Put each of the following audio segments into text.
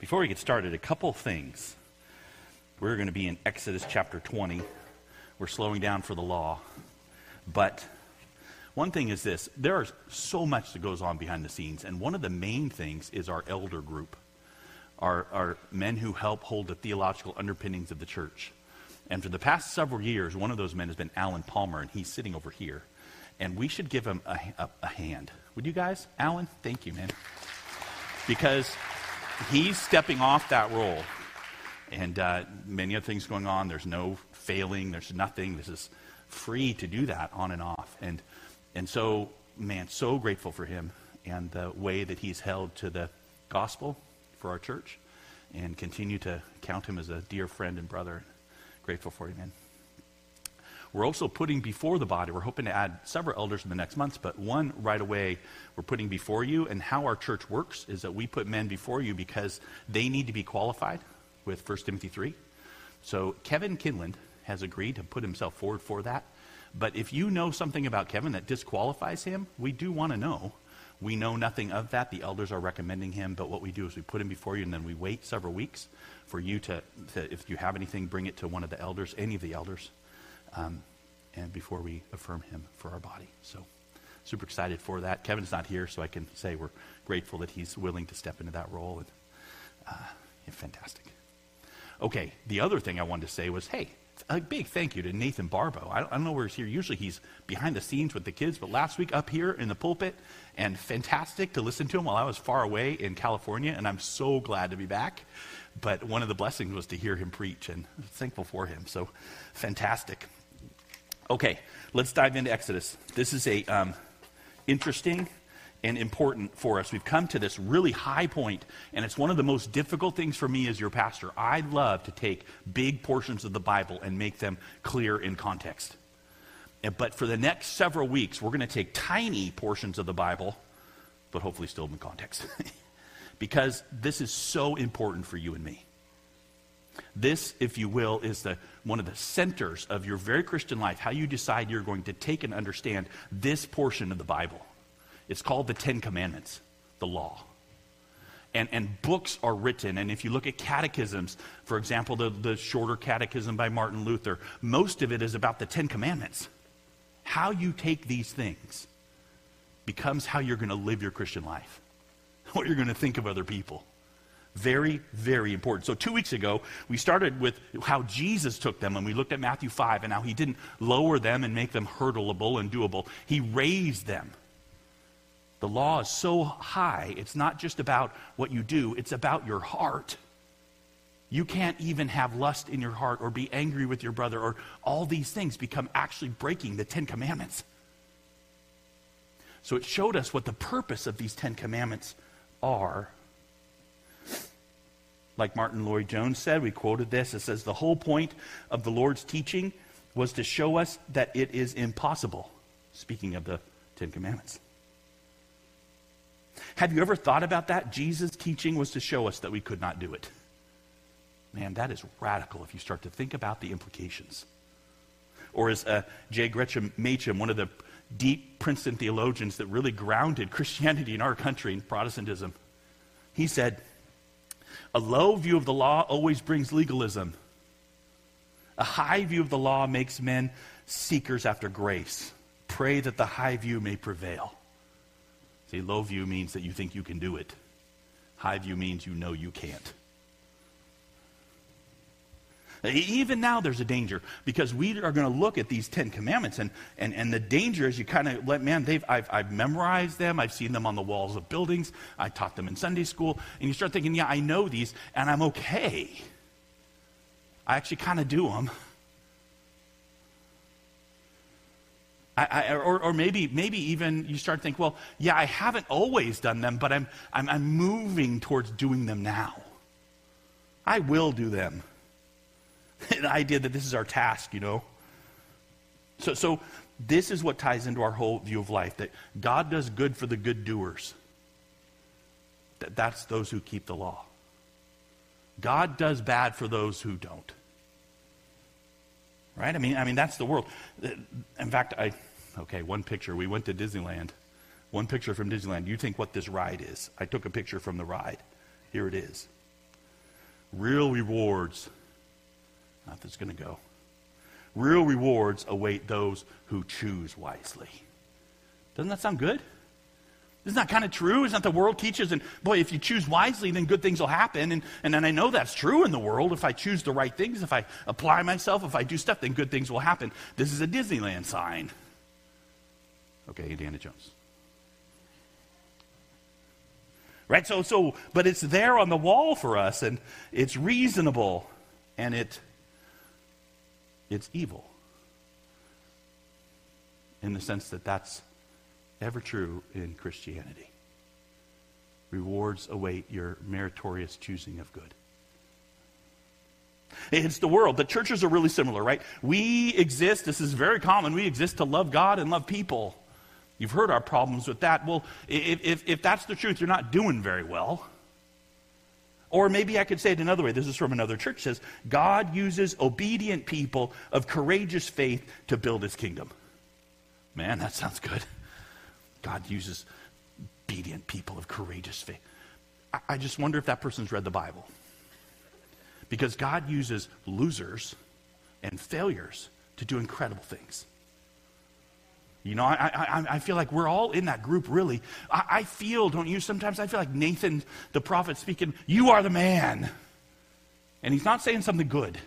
Before we get started, a couple things. We're going to be in Exodus chapter 20. We're slowing down for the law. But one thing is this there is so much that goes on behind the scenes, and one of the main things is our elder group, our, our men who help hold the theological underpinnings of the church. And for the past several years, one of those men has been Alan Palmer, and he's sitting over here. And we should give him a, a, a hand. Would you guys? Alan, thank you, man. Because he's stepping off that role. And uh, many other things going on. There's no failing, there's nothing. This is free to do that on and off. And, and so, man, so grateful for him and the way that he's held to the gospel for our church and continue to count him as a dear friend and brother. Grateful for you, man. We're also putting before the body, we're hoping to add several elders in the next months, but one right away we're putting before you. And how our church works is that we put men before you because they need to be qualified with 1 Timothy 3. So Kevin Kinland has agreed to put himself forward for that. But if you know something about Kevin that disqualifies him, we do want to know. We know nothing of that. The elders are recommending him, but what we do is we put him before you and then we wait several weeks for you to, to if you have anything, bring it to one of the elders, any of the elders, um, and before we affirm him for our body. So super excited for that. Kevin's not here, so I can say we're grateful that he's willing to step into that role. And uh, yeah, fantastic. Okay, the other thing I wanted to say was, hey, a big thank you to Nathan Barbo. I don't, I don't, know where he's here. Usually he's behind the scenes with the kids, but last week up here in the pulpit, and fantastic to listen to him while I was far away in California, and I'm so glad to be back. But one of the blessings was to hear him preach, and I'm thankful for him. So fantastic. Okay, let's dive into Exodus. This is a um, interesting and important for us. We've come to this really high point, and it's one of the most difficult things for me as your pastor. I love to take big portions of the Bible and make them clear in context. But for the next several weeks, we're going to take tiny portions of the Bible, but hopefully still in context. because this is so important for you and me. This, if you will, is the, one of the centers of your very Christian life, how you decide you're going to take and understand this portion of the Bible. It's called the Ten Commandments, the law. And, and books are written. And if you look at catechisms, for example, the, the shorter catechism by Martin Luther, most of it is about the Ten Commandments. How you take these things becomes how you're going to live your Christian life, what you're going to think of other people. Very, very important. So, two weeks ago, we started with how Jesus took them, and we looked at Matthew 5 and how he didn't lower them and make them hurdleable and doable. He raised them the law is so high, it's not just about what you do, it's about your heart. You can't even have lust in your heart or be angry with your brother, or all these things become actually breaking the Ten Commandments. So it showed us what the purpose of these Ten Commandments are. Like Martyn Lloyd-Jones said, we quoted this. It says, The whole point of the Lord's teaching was to show us that it is impossible. Speaking of the Ten Commandments. Have you ever thought about that? Jesus' teaching was to show us that we could not do it. Man, that is radical if you start to think about the implications. Or as uh, J. Gresham Machen, one of the deep Princeton theologians that really grounded Christianity in our country and Protestantism, he said, A low view of the law always brings legalism. A high view of the law makes men seekers after grace. Pray that the high view may prevail. See, low view means that you think you can do it. High view means you know you can't. Even now, there's a danger because we are going to look at these Ten Commandments, and, and, and the danger is you kind of let, man, they've, I've, I've memorized them, I've seen them on the walls of buildings, I taught them in Sunday school, and you start thinking, yeah, I know these, and I'm okay. I actually kind of do them. I, I, or, or maybe, maybe even you start to think, well, yeah, I haven't always done them, but I'm, I'm, I'm moving towards doing them now. I will do them. the idea that this is our task, you know. So, so this is what ties into our whole view of life that God does good for the good doers. That, that's those who keep the law. God does bad for those who don't. Right? I mean, I mean that's the world. In fact, I okay, one picture. We went to Disneyland. One picture from Disneyland. You think what this ride is. I took a picture from the ride. Here it is. real rewards, nothing's going to go. Real rewards await those who choose wisely. Doesn't that sound good? Isn't that kind of true? Isn't that the world teaches? And boy, if you choose wisely, then good things will happen. And, and then I know that's true in the world. If I choose the right things, if I apply myself, if I do stuff, then good things will happen. This is a Disneyland sign. Okay, Indiana Jones. Right? So, so, but it's there on the wall for us, and it's reasonable, and it, it's evil. In the sense that that's ever true in Christianity. Rewards await your meritorious choosing of good. It's the world. The churches are really similar, right? We exist, this is very common, we exist to love God and love people. You've heard our problems with that. Well, if, if, if that's the truth, you're not doing very well. Or maybe I could say it another way. This is from another church. Says, God uses obedient people of courageous faith to build his kingdom. Man, that sounds good. God uses obedient people of courageous faith. I, I just wonder if that person's read the Bible. Because God uses losers and failures to do incredible things. You know, I, I, I feel like we're all in that group, really. I, I feel, don't you? Sometimes I feel like Nathan, the prophet, speaking, You are the man. And he's not saying something good.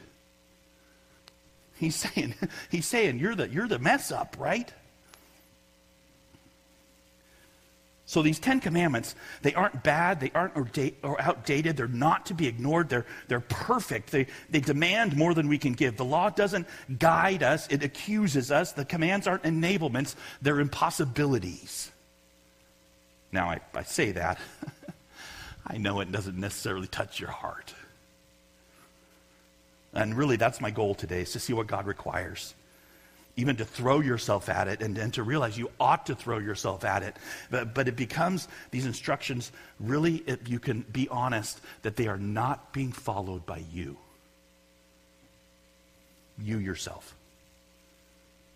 He's saying, he's saying, You're the, you're the mess up, right? So these Ten Commandments, they aren't bad, they aren't or outdated, they're not to be ignored, they're, they're perfect. They, they demand more than we can give. The law doesn't guide us, it accuses us. The commands aren't enablements, they're impossibilities. Now, I, I say that. I know it doesn't necessarily touch your heart. And really, that's my goal today, is to see what God requires even to throw yourself at it and, and to realize you ought to throw yourself at it. But, but it becomes these instructions really, it, you can be honest that they are not being followed by you. You yourself.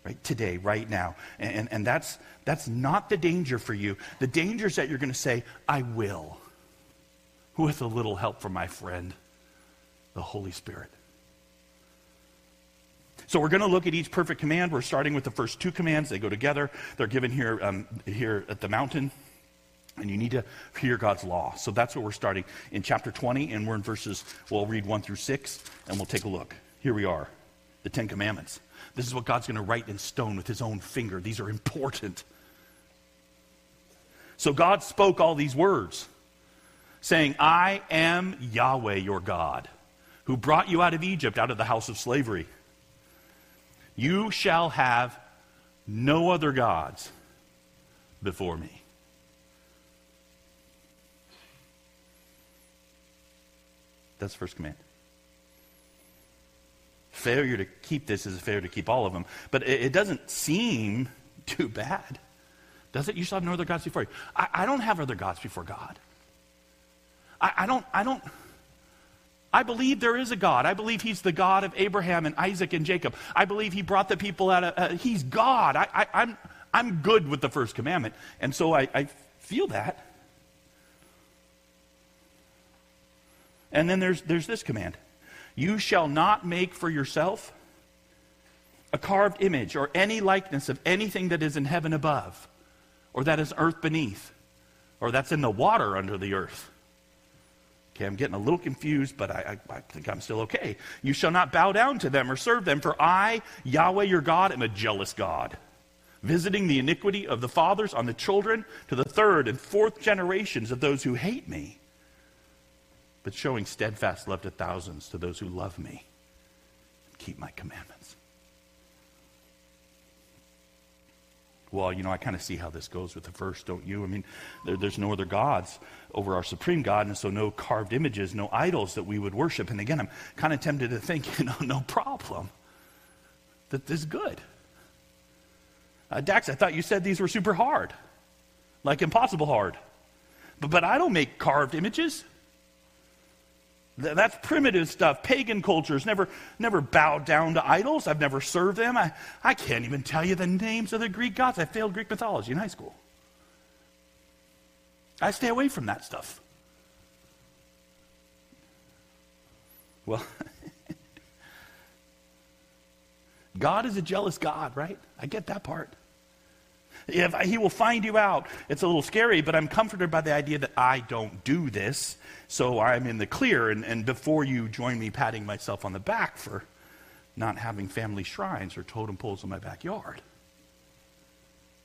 Right? Today, right now. And, and, and that's, that's not the danger for you. The danger is that you're going to say, I will, with a little help from my friend, the Holy Spirit. So we're going to look at each perfect command. We're starting with the first two commands. They go together. They're given here, um, here at the mountain. And you need to hear God's law. So that's what we're starting in chapter 20. And we're in verses, we'll read 1 through 6, and we'll take a look. Here we are the Ten Commandments. This is what God's going to write in stone with his own finger. These are important. So God spoke all these words, saying, I am Yahweh your God, who brought you out of Egypt, out of the house of slavery. You shall have no other gods before me. That's the first command. Failure to keep this is a failure to keep all of them. But it, it doesn't seem too bad. Does it? You shall have no other gods before you. I, I don't have other gods before God. I, I don't, I don't, I believe there is a God. I believe He's the God of Abraham and Isaac and Jacob. I believe He brought the people out of, uh, He's God. I, I, I'm, I'm good with the first commandment. And so I, I feel that. And then there's, there's this command You shall not make for yourself a carved image or any likeness of anything that is in heaven above, or that is earth beneath, or that's in the water under the earth Okay, I'm getting a little confused, but I, I, I, think I'm still okay. You shall not bow down to them or serve them, for I, Yahweh your God, am a jealous God, visiting the iniquity of the fathers on the children to the third and fourth generations of those who hate me, but showing steadfast love to thousands to those who love me and keep my commandments. Well, you know, I kind of see how this goes with the verse, don't you? I mean, there, there's no other gods over our supreme God, and so no carved images, no idols that we would worship. And again, I'm kind of tempted to think, you know, no problem. That this is good. Uh, Dax, I thought you said these were super hard, like impossible hard. But, but I don't make carved images. That's primitive stuff. Pagan cultures never, never bowed down to idols. I've never served them. I, I can't even tell you the names of the Greek gods. I failed Greek mythology in high school. I stay away from that stuff. Well, God is a jealous God, right? I get that part. If he will find you out, it's a little scary, but I'm comforted by the idea that I don't do this, so I'm in the clear. And, and before you join me patting myself on the back for not having family shrines or totem poles in my backyard,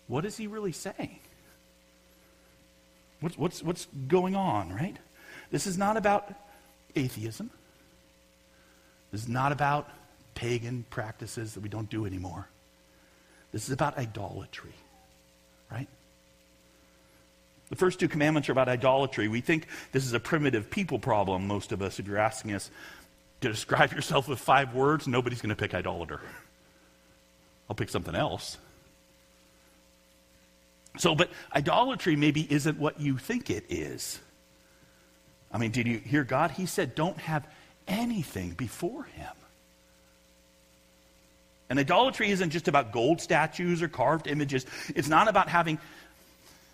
what is he really saying? What's, what's, what's going on, right? This is not about atheism. This is not about pagan practices that we don't do anymore. This is about idolatry? The first two commandments are about idolatry. We think this is a primitive people problem, most of us. If you're asking us to describe yourself with five words, nobody's going to pick idolater. I'll pick something else. So, but idolatry maybe isn't what you think it is. I mean, did you hear God? He said, don't have anything before Him. And idolatry isn't just about gold statues or carved images. It's not about having,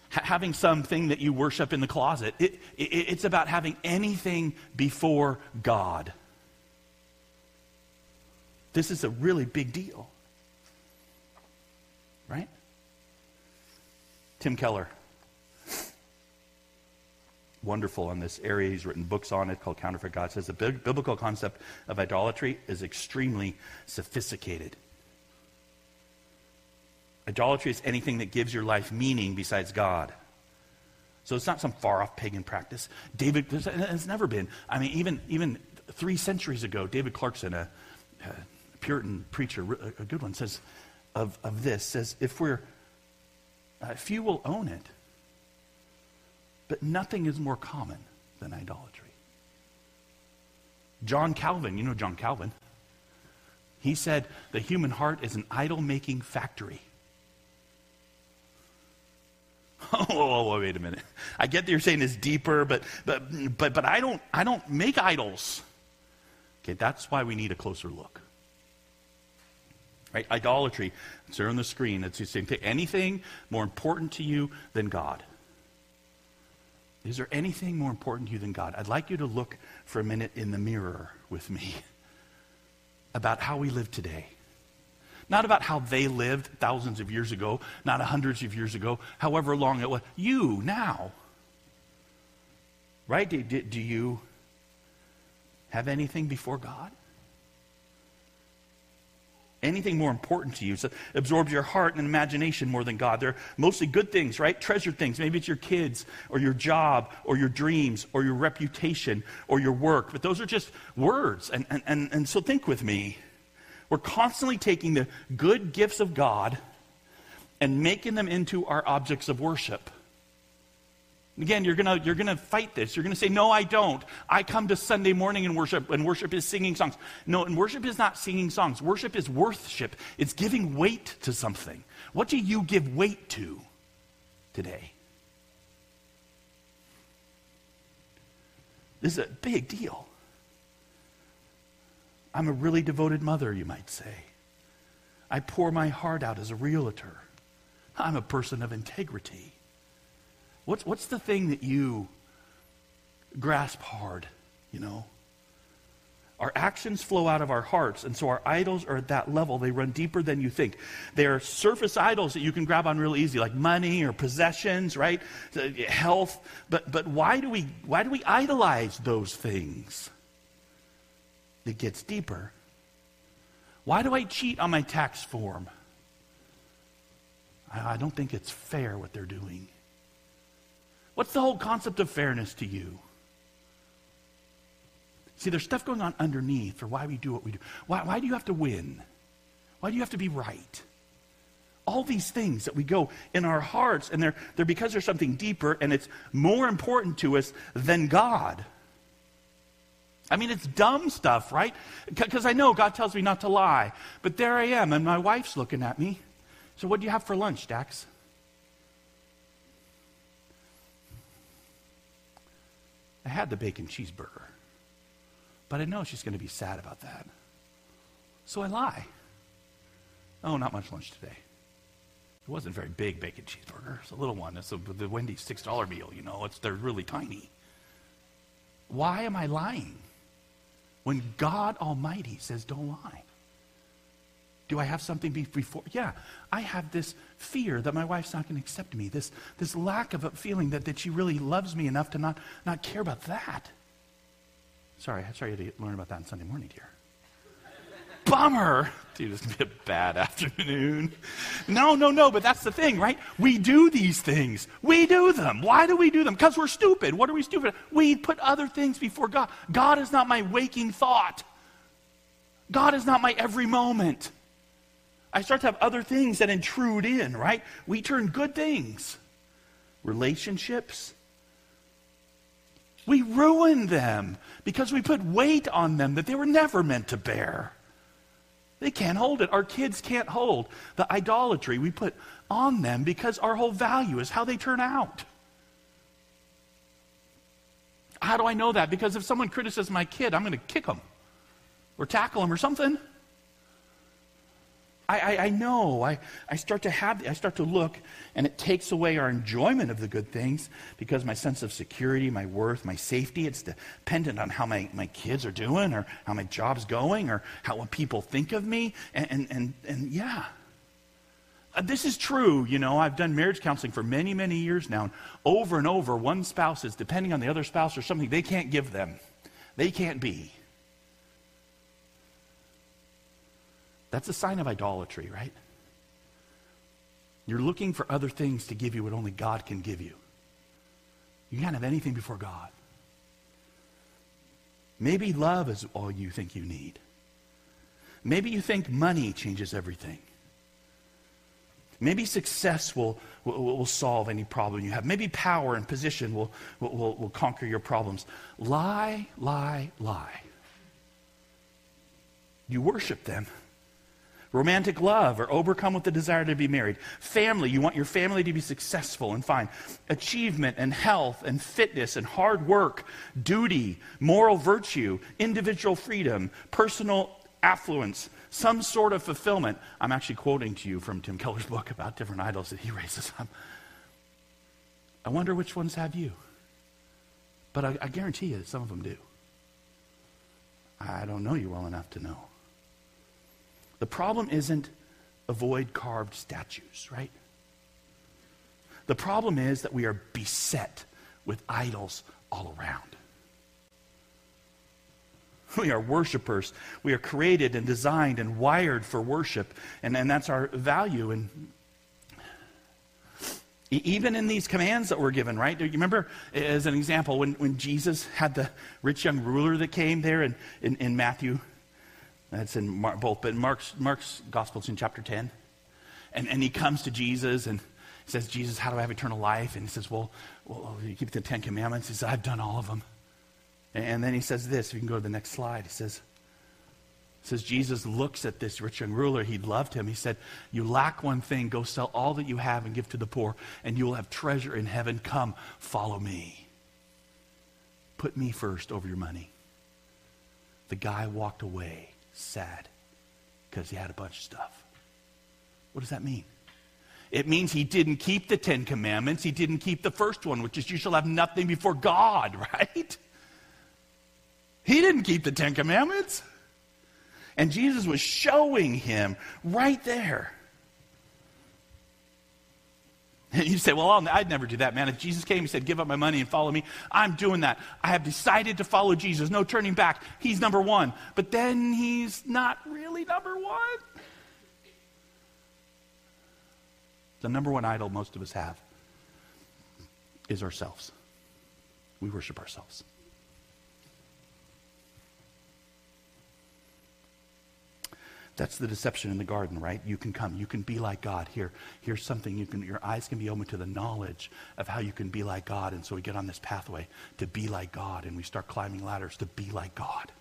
having something that you worship in the closet. It, it, it's about having anything before God. This is a really big deal. Right? Tim Keller. Wonderful on this area. He's written books on it called Counterfeit God. Says the biblical concept of idolatry is extremely sophisticated. Idolatry is anything that gives your life meaning besides God. So it's not some far off pagan practice. David, it's never been. I mean, even, even three centuries ago, David Clarkson, a, a Puritan preacher, a good one, says of, of this, says, if we're, uh, few will own it, but nothing is more common than idolatry. John Calvin, you know John Calvin, he said the human heart is an idol making factory. oh, wait a minute. I get that you're saying it's deeper, but, but, but, but I, don't, I don't make idols. Okay, that's why we need a closer look. Right? Idolatry, it's there on the screen. It's the same thing. Anything more important to you than God? Is there anything more important to you than God? I'd like you to look for a minute in the mirror with me about how we live today. Not about how they lived thousands of years ago, not hundreds of years ago, however long it was. You now. Right? Do, do, you have anything before God? Anything more important to you so absorbs your heart and imagination more than God. They're mostly good things, right? Treasured things. Maybe it's your kids or your job or your dreams or your reputation or your work. But those are just words. And, and, and, and so think with me. We're constantly taking the good gifts of God and making them into our objects of worship. Again, you're going you're gonna fight this. You're going to say, No, I don't. I come to Sunday morning and worship, and worship is singing songs. No, and worship is not singing songs. Worship is worship, it's giving weight to something. What do you give weight to today? This is a big deal. I'm a really devoted mother, you might say. I pour my heart out as a realtor. I'm a person of integrity. What's, what's the thing that you grasp hard, you know? Our actions flow out of our hearts, and so our idols are at that level. They run deeper than you think. They are surface idols that you can grab on real easy, like money or possessions, right? Uh, health. But, but why, do we, why do we idolize those things? It gets deeper. Why do I cheat on my tax form? I, I don't think it's fair what they're doing. What's the whole concept of fairness to you? See, there's stuff going on underneath for why we do what we do. Why, why do you have to win? Why do you have to be right? All these things that we go in our hearts, and they're, they're because there's something deeper, and it's more important to us than God. I mean, it's dumb stuff, right? Because I know God tells me not to lie. But there I am, and my wife's looking at me. So, what do you have for lunch, Dax? I had the bacon cheeseburger. But I know she's going to be sad about that. So I lie. Oh, not much lunch today. It wasn't very big bacon cheeseburger. It's a little one. It's a, the Wendy's $6 meal, you know. It's, they're really tiny. Why am I lying? When God Almighty says, don't lie? Do I have something before? Yeah, I have this fear that my wife's not going to accept me, this, this lack of a feeling that, that she really loves me enough to not, not care about that. Sorry, sorry to learn about that on Sunday morning, dear. Bummer. Dude, it's going to be a bad afternoon. No, no, no, but that's the thing, right? We do these things. We do them. Why do we do them? Because we're stupid. What are we stupid? We put other things before God. God is not my waking thought. God is not my every moment. I start to have other things that intrude in, right? We turn good things, relationships, we ruin them because we put weight on them that they were never meant to bear. They can't hold it. Our kids can't hold the idolatry we put on them because our whole value is how they turn out. How do I know that? Because if someone criticizes my kid, I'm going to kick them or tackle them or something. I, I, I, know. I, I start to have, I start to look, and it takes away our enjoyment of the good things because my sense of security, my worth, my safety, it's dependent on how my, my kids are doing or how my job's going or how people think of me. And, and, and, and yeah. Uh, this is true. You know, I've done marriage counseling for many, many years now. And over and over, one spouse is depending on the other spouse or something they can't give them, they can't be. That's a sign of idolatry, right? You're looking for other things to give you what only God can give you. You can't have anything before God. Maybe love is all you think you need. Maybe you think money changes everything. Maybe success will, will, will, solve any problem you have. Maybe power and position will, will, will conquer your problems. Lie, lie, lie. You worship them romantic love or overcome with the desire to be married. Family, you want your family to be successful and fine. Achievement and health and fitness and hard work, duty, moral virtue, individual freedom, personal affluence, some sort of fulfillment. I'm actually quoting to you from Tim Keller's book about different idols that he raises up. I wonder which ones have you. But I, I guarantee you that some of them do. I don't know you well enough to know. The problem isn't avoid carved statues, right? The problem is that we are beset with idols all around. We are worshipers. We are created and designed and wired for worship, and, and that's our value. And even in these commands that we're given, right? Do you remember, as an example, when, when Jesus had the rich young ruler that came there in, in, in Matthew that's in Mark, both, but Mark's, Mark's gospel is in chapter 10. And, and he comes to Jesus and says, Jesus, how do I have eternal life? And he says, well, well you keep the Ten Commandments. He says, I've done all of them. And, and then he says this, if you can go to the next slide. He says, says Jesus looks at this rich young ruler. He loved him. He said, You lack one thing. Go sell all that you have and give to the poor, and you will have treasure in heaven. Come, follow me. Put me first over your money. The guy walked away sad because he had a bunch of stuff. What does that mean? It means he didn't keep the Ten Commandments. He didn't keep the first one, which is you shall have nothing before God, right? He didn't keep the Ten Commandments. And Jesus was showing him right there and you say, Well, i would never do that, man. If Jesus came, he said, Give up my money and follow me, I'm doing that. I have decided to follow Jesus. No turning back. He's number one. But then he's not really number one. The number one idol most of us have is ourselves. We worship ourselves. That's the deception in the garden, right? You can come. You can be like God. Here, here's something you can, your eyes can be open to the knowledge of how you can be like God. And so we get on this pathway to be like God and we start climbing ladders to be like God.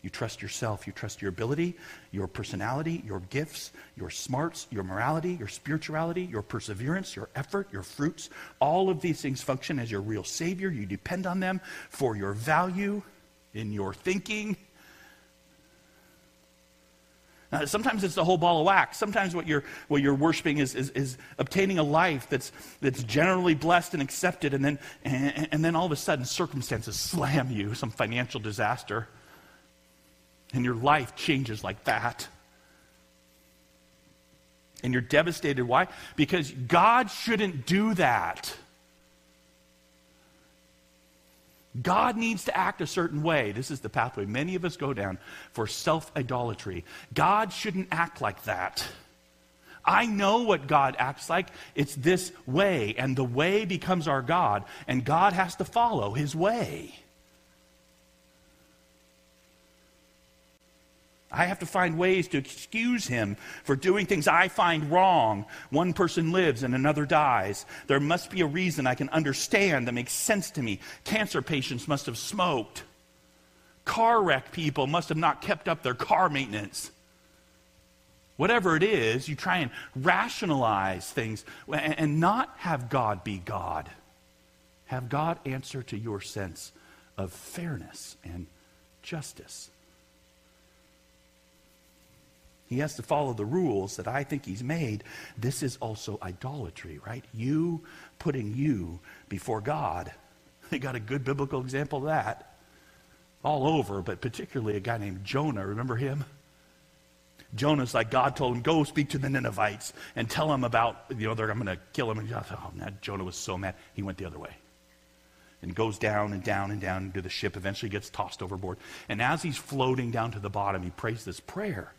You trust yourself. You trust your ability, your personality, your gifts, your smarts, your morality, your spirituality, your perseverance, your effort, your fruits. All of these things function as your real Savior. You depend on them for your value in your thinking Uh, sometimes it's the whole ball of wax. Sometimes what you're, what you're worshiping is, is, is obtaining a life that's, that's generally blessed and accepted, and then, and, and then all of a sudden circumstances slam you, some financial disaster, and your life changes like that. And you're devastated. Why? Because God shouldn't do that. God needs to act a certain way. This is the pathway many of us go down for self idolatry. God shouldn't act like that. I know what God acts like. It's this way, and the way becomes our God, and God has to follow his way. I have to find ways to excuse him for doing things I find wrong. One person lives and another dies. There must be a reason I can understand that makes sense to me. Cancer patients must have smoked. Car wreck people must have not kept up their car maintenance. Whatever it is, you try and rationalize things and not have God be God. Have God answer to your sense of fairness and justice. He has to follow the rules that I think he's made. This is also idolatry, right? You putting you before God. They got a good biblical example of that all over, but particularly a guy named Jonah. Remember him? Jonah's like God told him, go speak to the Ninevites and tell them about, you know, they're, I'm going to kill him. And oh, man, Jonah was so mad. He went the other way and goes down and down and down into the ship, eventually gets tossed overboard. And as he's floating down to the bottom, he prays this prayer.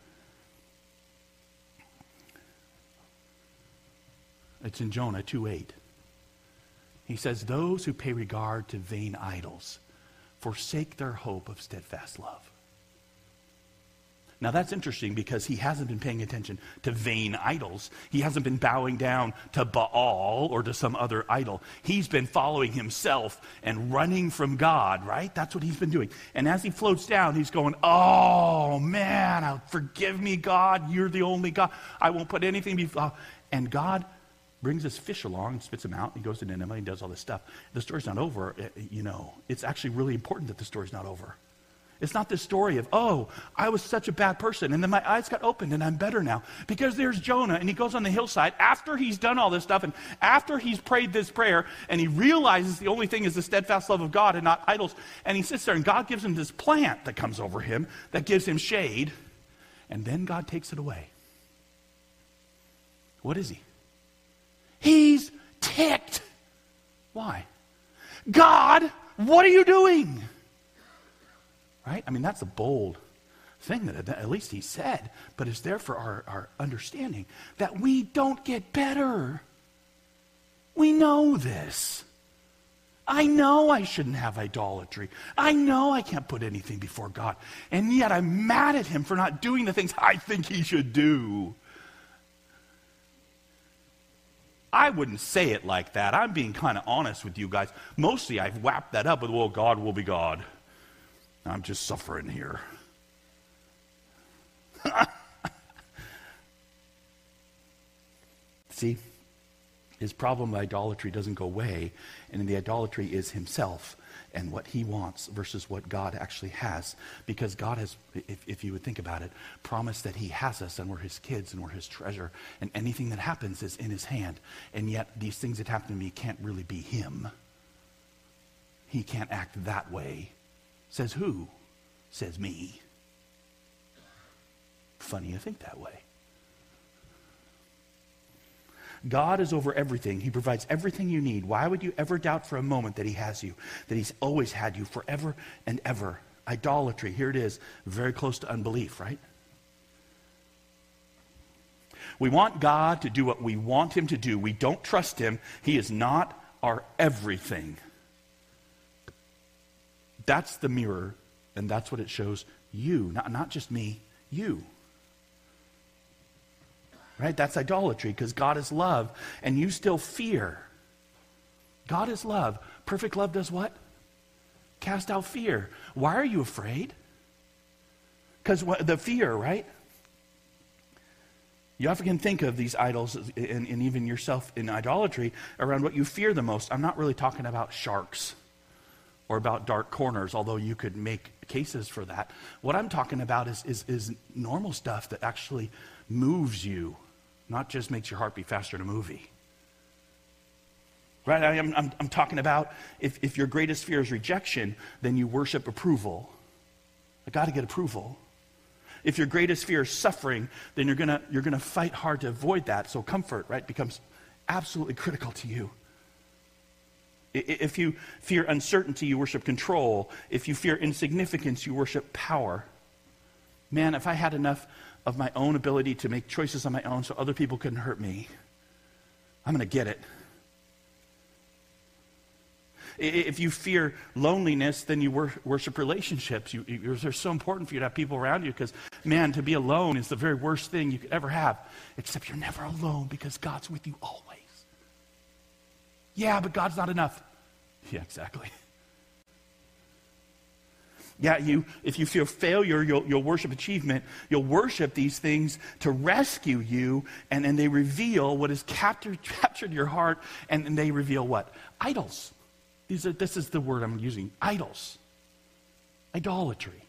It's in Jonah 2 8. He says, Those who pay regard to vain idols forsake their hope of steadfast love. Now that's interesting because he hasn't been paying attention to vain idols. He hasn't been bowing down to Baal or to some other idol. He's been following himself and running from God, right? That's what he's been doing. And as he floats down, he's going, Oh man, forgive me, God. You're the only God. I won't put anything before. And God brings this fish along and spits him out. And he goes to Nineveh and does all this stuff. The story's not over. Eh, you know, it's actually really important that the story's not over. It's not this story of, oh, I was such a bad person, and then my eyes got opened, and I'm better now. Because there's Jonah, and he goes on the hillside after he's done all this stuff, and after he's prayed this prayer, and he realizes the only thing is the steadfast love of God and not idols. And he sits there, and God gives him this plant that comes over him that gives him shade, and then God takes it away. What is he? He's ticked. Why? God, what are you doing? Right? I mean, that's a bold thing that at least he said, but it's there for our, our understanding that we don't get better. We know this. I know I shouldn't have idolatry. I know I can't put anything before God. And yet I'm mad at him for not doing the things I think he should do. I wouldn't say it like that. I'm being kind of honest with you guys. Mostly I've wrapped that up with, well, God will be God. I'm just suffering here. See, his problem of idolatry doesn't go away, and the idolatry is himself and what he wants versus what God actually has. Because God has, if, if you would think about it, promised that he has us and we're his kids and we're his treasure. And anything that happens is in his hand. And yet these things that happen to me can't really be him. He can't act that way. Says who? Says me. Funny you think that way. God is over everything. He provides everything you need. Why would you ever doubt for a moment that He has you, that He's always had you forever and ever? Idolatry, here it is, very close to unbelief, right? We want God to do what we want Him to do. We don't trust Him. He is not our everything. That's the mirror, and that's what it shows you, not, not just me, you. Right? That's idolatry because God is love and you still fear. God is love. Perfect love does what? Cast out fear. Why are you afraid? Because the fear, right? You often think of these idols and, and, even yourself in idolatry around what you fear the most. I'm not really talking about sharks or about dark corners, although you could make cases for that. What I'm talking about is, is, is normal stuff that actually moves you, not just makes your heart beat faster in a movie. Right? I, am I'm, I'm talking about if, if your greatest fear is rejection, then you worship approval. I got to get approval. If your greatest fear is suffering, then you're going you're gonna fight hard to avoid that. So comfort, right, becomes absolutely critical to you. If you fear uncertainty, you worship control. If you fear insignificance, you worship power. Man, if I had enough of my own ability to make choices on my own so other people couldn't hurt me, I'm going to get it. If you fear loneliness, then you worship relationships. You, you, they're so important for you to have people around you because, man, to be alone is the very worst thing you could ever have. Except you're never alone because God's with you always. Yeah, but God's not enough. Yeah, exactly. Yeah, you, if you feel failure, you'll, you'll worship achievement. You'll worship these things to rescue you, and then they reveal what has captured, captured your heart, and, and they reveal what? Idols. These are, this is the word I'm using idols. Idolatry.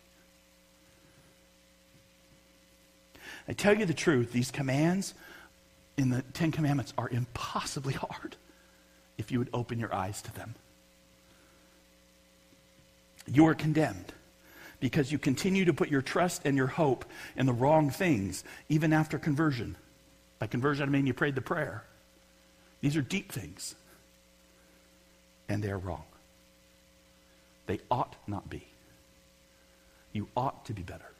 I tell you the truth, these commands in the Ten Commandments are impossibly hard if you would open your eyes to them. You are condemned because you continue to put your trust and your hope in the wrong things, even after conversion. By conversion, I mean you prayed the prayer. These are deep things, and they're wrong. They ought not be. You ought to be better.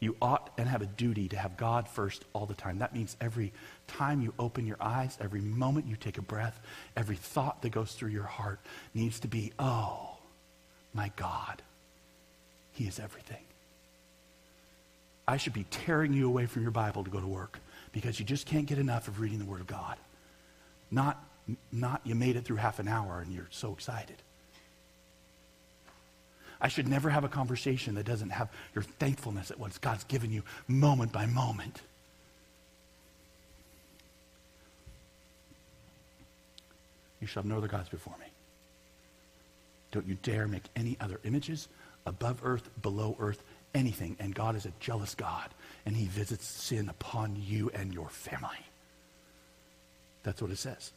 You ought and have a duty to have God first all the time. That means every time you open your eyes, every moment you take a breath, every thought that goes through your heart needs to be, oh, my God, He is everything. I should be tearing you away from your Bible to go to work because you just can't get enough of reading the Word of God. Not, not you made it through half an hour and you're so excited. I should never have a conversation that doesn't have your thankfulness at what God's given you moment by moment. You shall have no other gods before me. Don't you dare make any other images above earth, below earth, anything. And God is a jealous God, and he visits sin upon you and your family. That's what it says.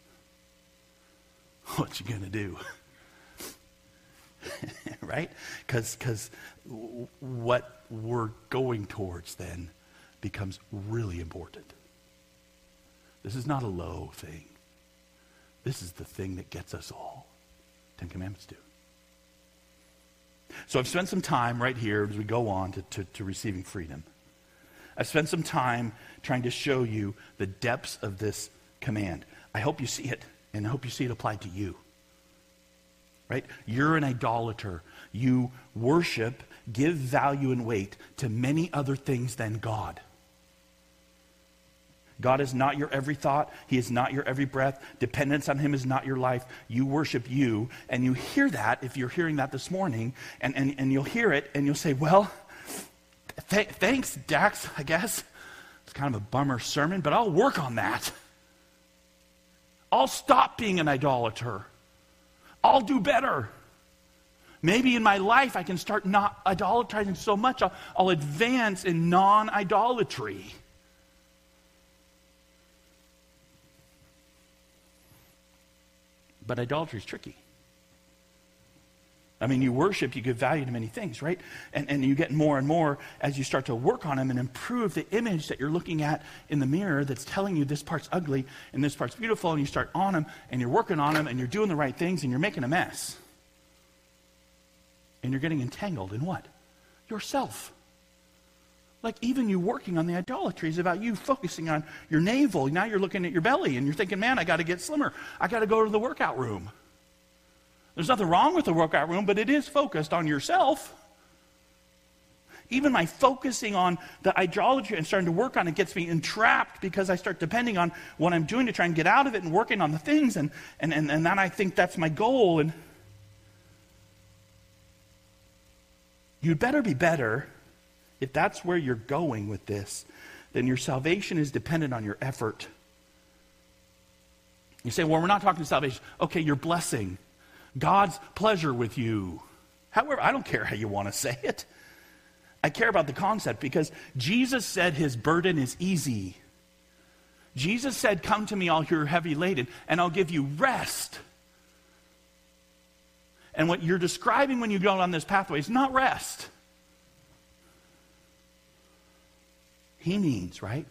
What you to do? right? Because what we're going towards then becomes really important. This is not a low thing. This is the thing that gets us all. Ten Commandments do. So I've spent some time right here as we go on to, to, to receiving freedom. I've spent some time trying to show you the depths of this command. I hope you see it, and I hope you see it applied to you. Right? You're an idolater. You worship, give value and weight to many other things than God. God is not your every thought. He is not your every breath. Dependence on Him is not your life. You worship you. And you hear that if you're hearing that this morning, and, and, and you'll hear it and you'll say, Well, th- thanks, Dax, I guess. It's kind of a bummer sermon, but I'll work on that. I'll stop being an idolater. I'll do better. Maybe in my life I can start not idolatrizing so much, I'll, I'll advance in non idolatry. But idolatry is tricky. I mean, you worship, you give value to many things, right? And, and you get more and more as you start to work on them and improve the image that you're looking at in the mirror that's telling you this part's ugly and this part's beautiful, and you start on them and you're working on them and you're doing the right things and you're making a mess. And you're getting entangled in what? Yourself. Like even you working on the idolatry is about you focusing on your navel. Now you're looking at your belly and you're thinking, man, I got to get slimmer. I got to go to the workout room. There's nothing wrong with the workout room, but it is focused on yourself. Even my focusing on the idolatry and starting to work on it gets me entrapped because I start depending on what I'm doing to try and get out of it and working on the things. And, and, and, and then I think that's my goal. And you'd better be better if that's where you're going with this, then your salvation is dependent on your effort. You say, well, we're not talking salvation. Okay, your blessing. God's pleasure with you. However, I don't care how you want to say it. I care about the concept because Jesus said his burden is easy. Jesus said, Come to me, all who are heavy laden, and I'll give you rest. And what you're describing when you go on this pathway is not rest. He means, right?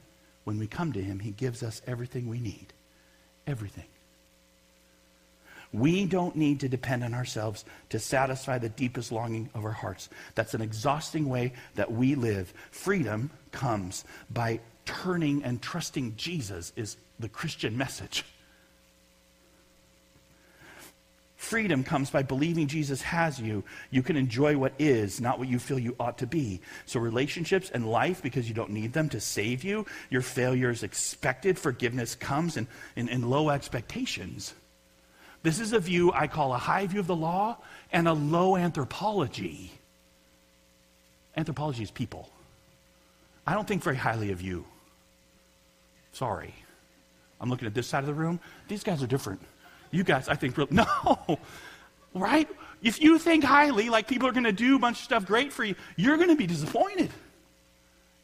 When we come to Him, He gives us everything we need. Everything. We don't need to depend on ourselves to satisfy the deepest longing of our hearts. That's an exhausting way that we live. Freedom comes by turning and trusting Jesus, is the Christian message. Freedom comes by believing Jesus has you. You can enjoy what is, not what you feel you ought to be. So, relationships and life, because you don't need them to save you, your failure is expected, forgiveness comes, in, and, and low expectations. This is a view I call a high view of the law and a low anthropology. Anthropology is people. I don't think very highly of you. Sorry. I'm looking at this side of the room. These guys are different. You guys, I think, real, no. Right? If you think highly, like people are going to do a bunch of stuff great for you, you're going to be disappointed.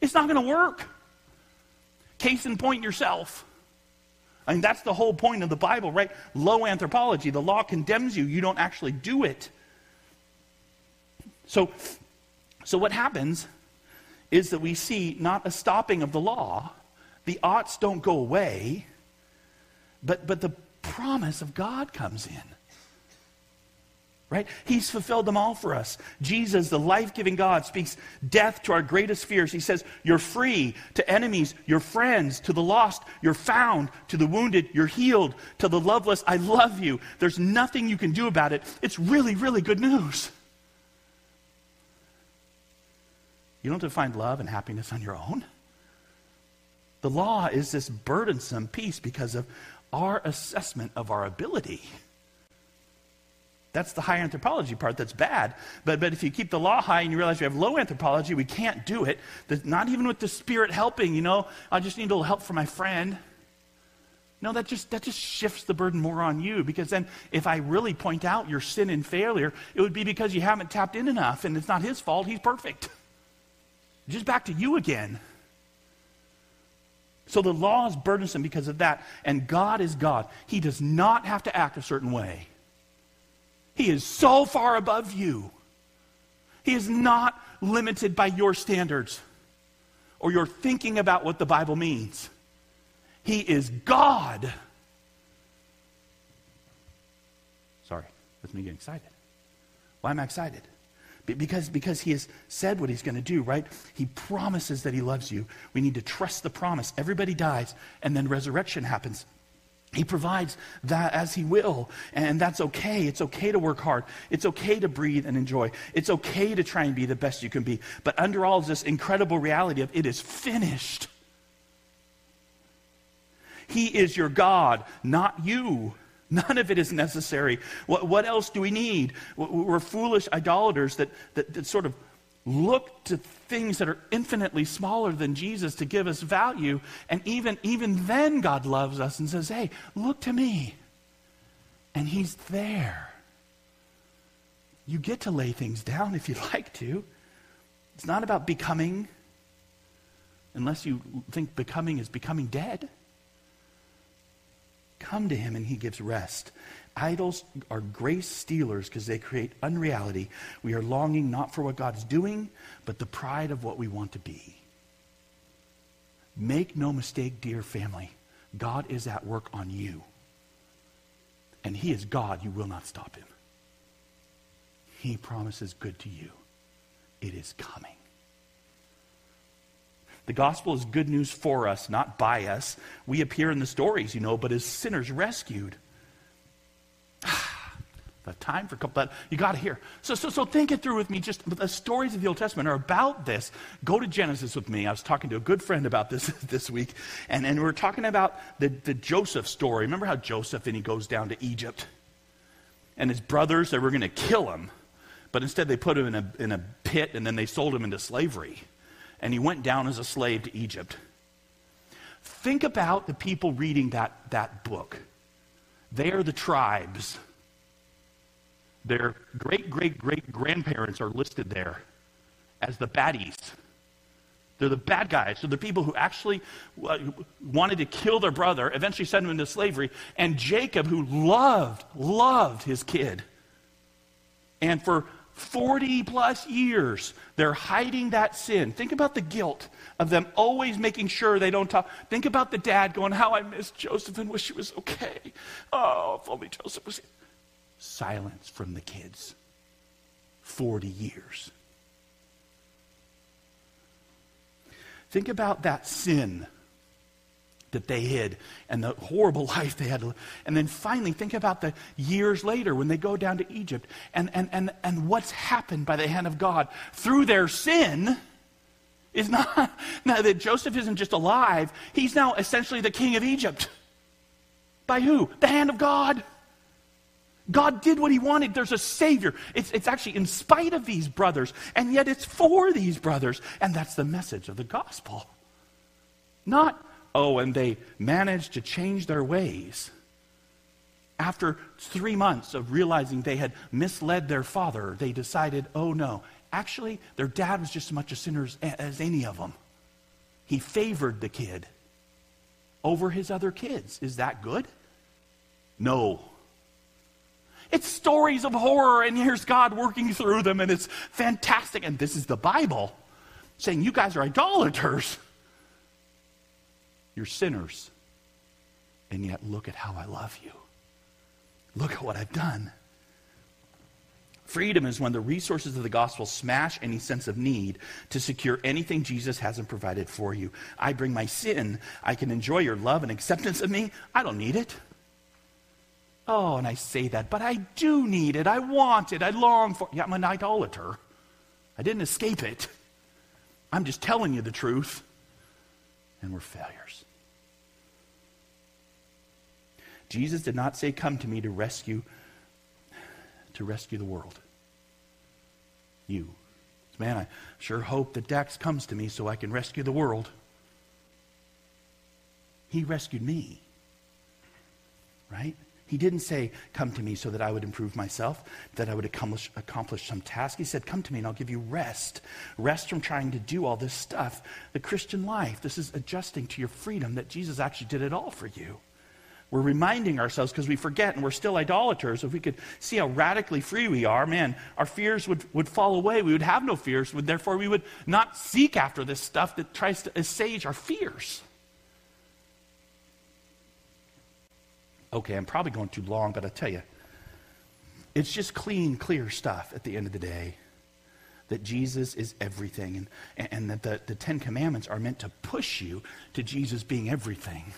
It's not going to work. Case in point yourself. I mean, that's the whole point of the Bible, right? Low anthropology. The law condemns you, you don't actually do it. So, so what happens is that we see not a stopping of the law, the oughts don't go away, but, but the promise of God comes in right? He's fulfilled them all for us. Jesus, the life giving God, speaks death to our greatest fears. He says, You're free to enemies, your friends, to the lost, you're found, to the wounded, you're healed, to the loveless, I love you. There's nothing you can do about it. It's really, really good news. You don't find love and happiness on your own. The law is this burdensome piece because of our assessment of our ability. That's the high anthropology part that's bad. But, but if you keep the law high and you realize you have low anthropology, we can't do it. not even with the Spirit helping, you know, I just need a little help from my friend. No, that just, that just shifts the burden more on you because then if I really point out your sin and failure, it would be because you haven't tapped in enough and it's not his fault. He's perfect. Just back to you again. So the law is burdensome because of that. And God is God. He does not have to act a certain way. He is so far above you. He is not limited by your standards or your thinking about what the Bible means. He is God. Sorry, that's me getting excited. Why am I excited? Because, because he has said what he's going to do, right? He promises that he loves you. We need to trust the promise. Everybody dies, and then resurrection happens. He provides that as He will, and that's okay. It's okay to work hard. It's okay to breathe and enjoy. It's okay to try and be the best you can be. But under all of this incredible reality of it is finished. He is your God, not you. None of it is necessary. What, what else do we need? We're foolish idolaters that, that, that sort of look to things that are infinitely smaller than Jesus to give us value. And even, even then, God loves us and says, Hey, look to me. And He's there. You get to lay things down if you'd like to. It's not about becoming, unless you think becoming is becoming dead. Come to Him and He gives rest. Idols are grace stealers because they create unreality. We are longing not for what God's doing, but the pride of what we want to be. Make no mistake, dear family, God is at work on you. And He is God. You will not stop Him. He promises good to you. It is coming. The gospel is good news for us, not by us. We appear in the stories, you know, but as sinners rescued. the time for a couple, but you got to hear. So, so, so think it through with me. Just the stories of the Old Testament are about this. Go to Genesis with me. I was talking to a good friend about this this week, and, and we are talking about the, the Joseph story. Remember how Joseph and he goes down to Egypt, and his brothers they were going to kill him, but instead they put him in a in a pit, and then they sold him into slavery, and he went down as a slave to Egypt. Think about the people reading that that book. They are the tribes their great great great grandparents are listed there as the baddies. They're the bad guys. They're the people who actually uh, wanted to kill their brother, eventually sent him into slavery. And Jacob, who loved, loved his kid. And for 40 plus years, they're hiding that sin. Think about the guilt of them always making sure they don't talk. Think about the dad going, How I miss Joseph and wish he was okay. Oh, if only Joseph was here. Silence from the kids. 40 years. Think about that sin that they hid and the horrible life they had. And then finally, think about the years later when they go down to Egypt and, and, and, and what's happened by the hand of God through their sin is not now that Joseph isn't just alive, he's now essentially the king of Egypt. By who? The hand of God. God did what he wanted. There's a Savior. It's, it's actually in spite of these brothers, and yet it's for these brothers. And that's the message of the gospel. Not, oh, and they managed to change their ways. After three months of realizing they had misled their father, they decided, oh no, actually, their dad was just as much a sinner as, as any of them. He favored the kid over his other kids. Is that good? No. It's stories of horror, and here's God working through them, and it's fantastic. And this is the Bible saying, You guys are idolaters. You're sinners. And yet, look at how I love you. Look at what I've done. Freedom is when the resources of the gospel smash any sense of need to secure anything Jesus hasn't provided for you. I bring my sin. I can enjoy your love and acceptance of me. I don't need it. Oh, and I say that, but I do need it. I want it. I long for it. Yeah, I'm an idolater. I didn't escape it. I'm just telling you the truth. And we're failures. Jesus did not say, Come to me to rescue, to rescue the world. You. Man, I sure hope that Dax comes to me so I can rescue the world. He rescued me. Right? He didn't say, Come to me so that I would improve myself, that I would accomplish, accomplish some task. He said, Come to me and I'll give you rest. Rest from trying to do all this stuff. The Christian life, this is adjusting to your freedom that Jesus actually did it all for you. We're reminding ourselves because we forget and we're still idolaters. If we could see how radically free we are, man, our fears would, would fall away. We would have no fears. Therefore, we would not seek after this stuff that tries to assuage our fears. Okay, I'm probably going too long, but I tell you, it's just clean, clear stuff at the end of the day that Jesus is everything and, and that the, the Ten Commandments are meant to push you to Jesus being everything.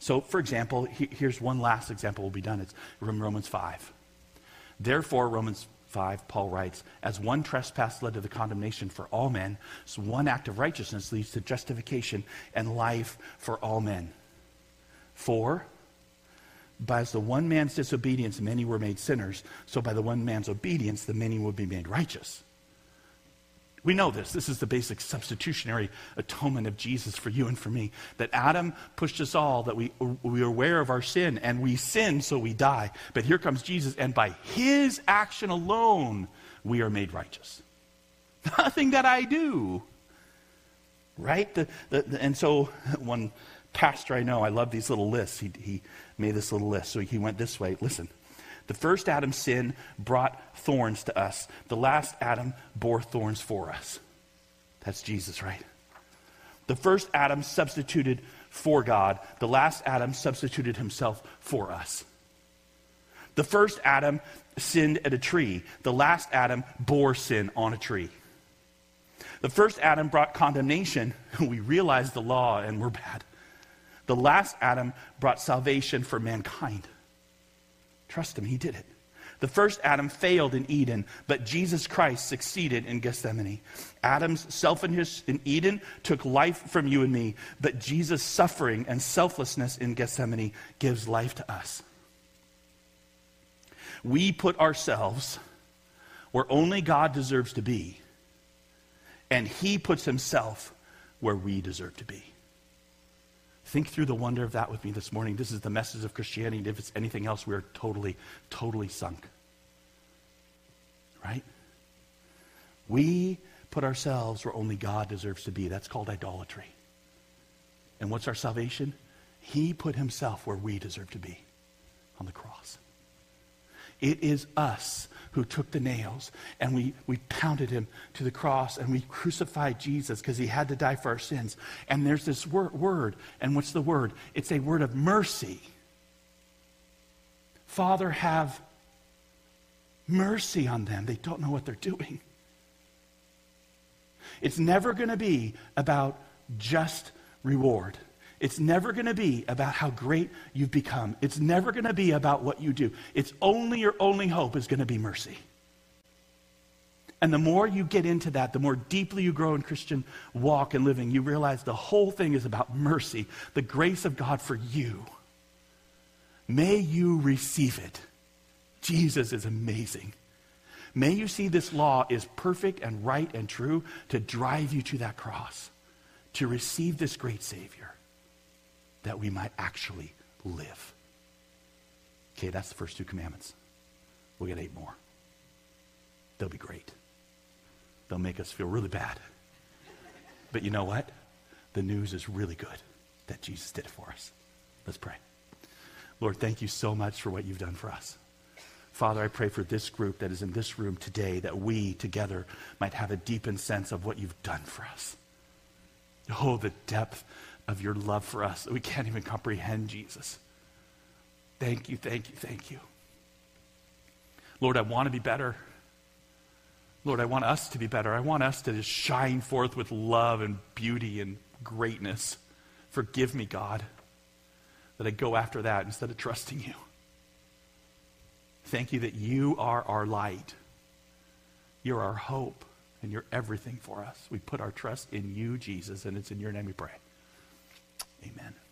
So, for example, he, here's one last example we'll be done. It's from Romans 5. Therefore, Romans 5, Paul writes, As one trespass led to the condemnation for all men, so one act of righteousness leads to justification and life for all men. For by the one man's disobedience, many were made sinners. So by the one man's obedience, the many will be made righteous. We know this. This is the basic substitutionary atonement of Jesus for you and for me. That Adam pushed us all, that we, we are aware of our sin, and we sin, so we die. But here comes Jesus, and by his action alone, we are made righteous. Nothing that I do. Right? The, the, the, and so, one pastor I know, I love these little lists. He, he made this little list. So he went this way. Listen. The first Adam's sin brought thorns to us. The last Adam bore thorns for us. That's Jesus, right? The first Adam substituted for God. The last Adam substituted himself for us. The first Adam sinned at a tree. The last Adam bore sin on a tree. The first Adam brought condemnation. We realized the law and we're bad. The last Adam brought salvation for mankind. Trust him, he did it. The first Adam failed in Eden, but Jesus Christ succeeded in Gethsemane. Adam's selfishness in Eden took life from you and me, but Jesus' suffering and selflessness in Gethsemane gives life to us. We put ourselves where only God deserves to be, and He puts Himself where we deserve to be. Think through the wonder of that with me this morning. This is the message of Christianity. If it's anything else, we are totally, totally sunk. right? We put ourselves where only God deserves to be. That's called idolatry. And what's our salvation? He put himself where we deserve to be on the cross. It is us who took the nails and we, we pounded him to the cross and we crucified Jesus because he had to die for our sins. And there's this word, word, and what's the word? It's a word of mercy. Father, have mercy on them. They don't know what they're doing. It's never going to be about just reward. It's never going to be about how great you've become. It's never going to be about what you do. It's only your only hope is going to be mercy. And the more you get into that, the more deeply you grow in Christian walk and living, you realize the whole thing is about mercy, the grace of God for you. May you receive it. Jesus is amazing. May you see this law is perfect and right and true to drive you to that cross, to receive this great Savior, that we might actually live. Okay, that's the first two commandments. We'll get eight more. They'll be great. They'll make us feel really bad. But you know what? The news is really good that Jesus did it for us. Let's pray. Lord, thank you so much for what you've done for us. Father, I pray for this group that is in this room today that we together might have a deepened sense of what you've done for us. Oh, the depth of your love for us that we can't even comprehend, Jesus. Thank you, thank you, thank you. Lord, I want to be better. Lord, I want us to be better. I want us to just shine forth with love and beauty and greatness. Forgive me, God, that I go after that instead of trusting you. Thank you that you are our light. You're our hope, and you're everything for us. We put our trust in you, Jesus, and it's in your name we pray. Amen.